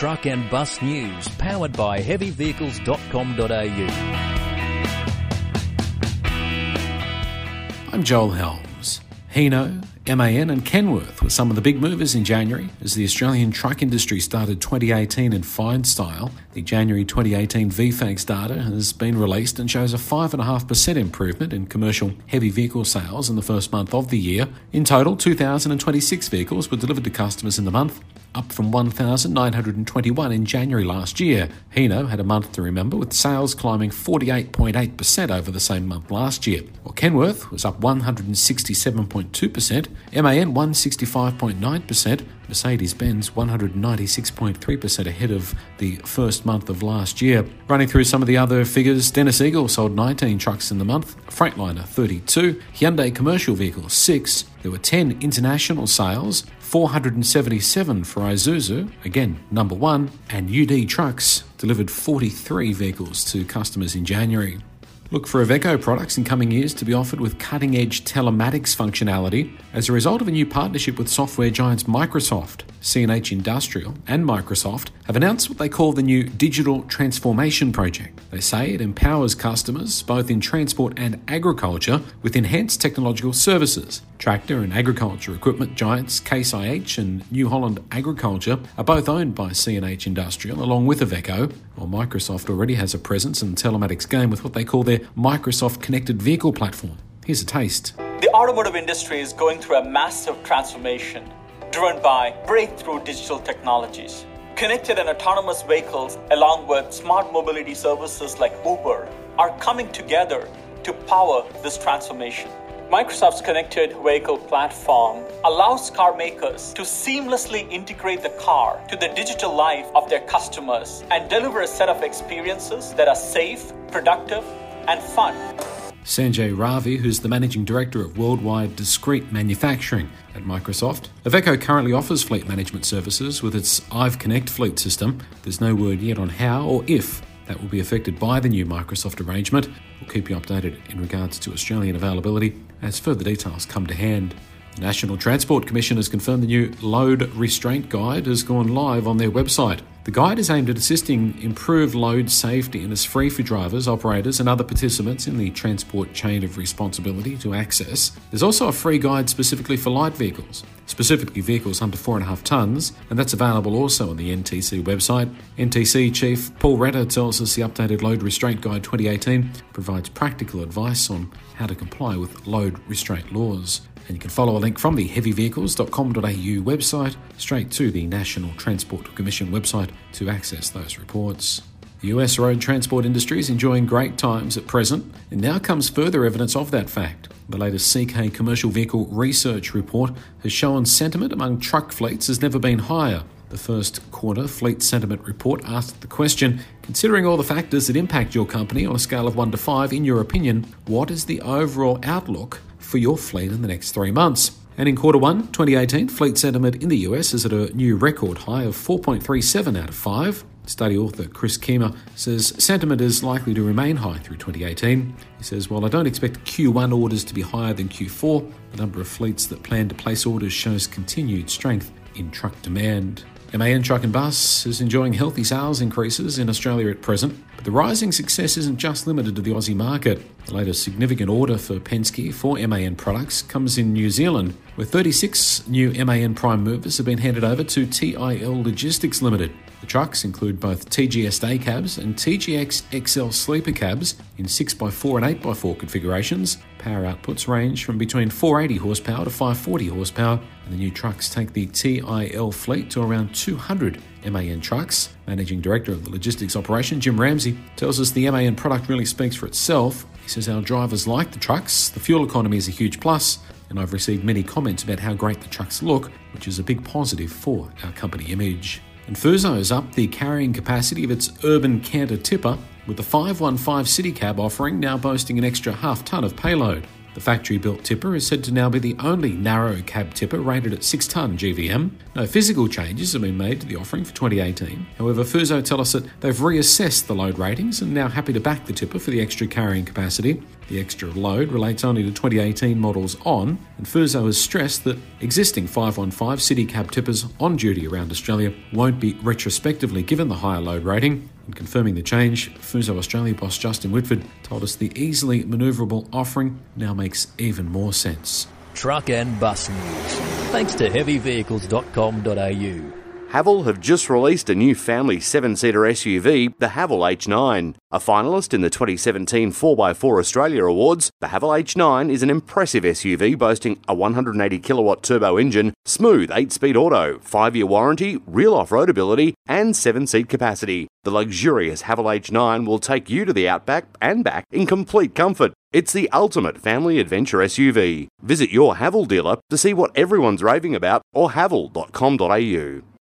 truck and bus news powered by heavyvehicles.com.au. I'm Joel Helms. Hino, MAN, and Kenworth were some of the big movers in January as the Australian truck industry started 2018 in fine style. The January 2018 VFACTS data has been released and shows a 5.5% improvement in commercial heavy vehicle sales in the first month of the year. In total, 2,026 vehicles were delivered to customers in the month, up from 1,921 in January last year. Hino had a month to remember, with sales climbing 48.8% over the same month last year, while Kenworth was up 167.2%, MAN 165.9%, Mercedes Benz 196.3% ahead of the first month of last year. Running through some of the other figures, Dennis Eagle sold 19 trucks in the month, Freightliner 32, Hyundai commercial vehicles 6. There were 10 international sales, 477 for Isuzu, again number one, and UD Trucks delivered 43 vehicles to customers in January. Look for Iveco products in coming years to be offered with cutting edge telematics functionality as a result of a new partnership with software giants Microsoft. CNH Industrial and Microsoft have announced what they call the new Digital Transformation Project. They say it empowers customers, both in transport and agriculture, with enhanced technological services. Tractor and agriculture equipment giants Case IH and New Holland Agriculture are both owned by CNH Industrial along with Iveco, while Microsoft already has a presence in the telematics game with what they call their Microsoft Connected Vehicle platform. Here's a taste. The automotive industry is going through a massive transformation driven by breakthrough digital technologies. Connected and autonomous vehicles, along with smart mobility services like Uber, are coming together to power this transformation. Microsoft's connected vehicle platform allows car makers to seamlessly integrate the car to the digital life of their customers and deliver a set of experiences that are safe, productive, and fun. Sanjay Ravi, who's the managing director of worldwide discrete manufacturing at Microsoft. Iveco currently offers fleet management services with its Ive Connect fleet system. There's no word yet on how or if that will be affected by the new Microsoft arrangement. We'll keep you updated in regards to Australian availability as further details come to hand. The National Transport Commission has confirmed the new Load Restraint Guide has gone live on their website. The guide is aimed at assisting improve load safety and is free for drivers, operators, and other participants in the transport chain of responsibility to access. There's also a free guide specifically for light vehicles, specifically vehicles under 4.5 tonnes, and that's available also on the NTC website. NTC Chief Paul Retter tells us the updated Load Restraint Guide 2018 provides practical advice on how to comply with load restraint laws. And you can follow a link from the heavyvehicles.com.au website straight to the National Transport Commission website to access those reports. The US road transport industry is enjoying great times at present, and now comes further evidence of that fact. The latest CK Commercial Vehicle Research Report has shown sentiment among truck fleets has never been higher. The first quarter fleet sentiment report asked the question Considering all the factors that impact your company on a scale of 1 to 5, in your opinion, what is the overall outlook for your fleet in the next three months. And in quarter one, 2018, fleet sentiment in the US is at a new record high of 4.37 out of 5. Study author Chris Kiemer says sentiment is likely to remain high through 2018. He says, While I don't expect Q1 orders to be higher than Q4, the number of fleets that plan to place orders shows continued strength in truck demand. MAN Truck and Bus is enjoying healthy sales increases in Australia at present, but the rising success isn't just limited to the Aussie market. The latest significant order for Penske for MAN products comes in New Zealand, where 36 new MAN prime movers have been handed over to TIL Logistics Limited. The trucks include both TGS day cabs and TGX XL sleeper cabs in 6x4 and 8x4 configurations. Power outputs range from between 480 horsepower to 540 horsepower, and the new trucks take the TIL fleet to around 200 MAN trucks. Managing Director of the Logistics Operation, Jim Ramsey, tells us the MAN product really speaks for itself. He says our drivers like the trucks, the fuel economy is a huge plus, and I've received many comments about how great the trucks look, which is a big positive for our company image. And Fuso has upped the carrying capacity of its urban Canter tipper, with the 515 City Cab offering now boasting an extra half tonne of payload. The factory built tipper is said to now be the only narrow cab tipper rated at 6 tonne GVM. No physical changes have been made to the offering for 2018. However, Fuso tell us that they've reassessed the load ratings and are now happy to back the tipper for the extra carrying capacity. The extra load relates only to 2018 models on, and Fuso has stressed that existing 515 city cab tippers on duty around Australia won't be retrospectively given the higher load rating. In confirming the change, Fuso Australia boss Justin Whitford told us the easily manoeuvrable offering now makes even more sense. Truck and bus news. Thanks to heavyvehicles.com.au. Haval have just released a new family seven seater SUV, the Haval H9. A finalist in the 2017 4x4 Australia Awards, the Haval H9 is an impressive SUV boasting a 180 kilowatt turbo engine, smooth 8 speed auto, 5 year warranty, real off road ability, and 7 seat capacity. The luxurious Haval H9 will take you to the outback and back in complete comfort. It's the ultimate family adventure SUV. Visit your Haval dealer to see what everyone's raving about or haval.com.au.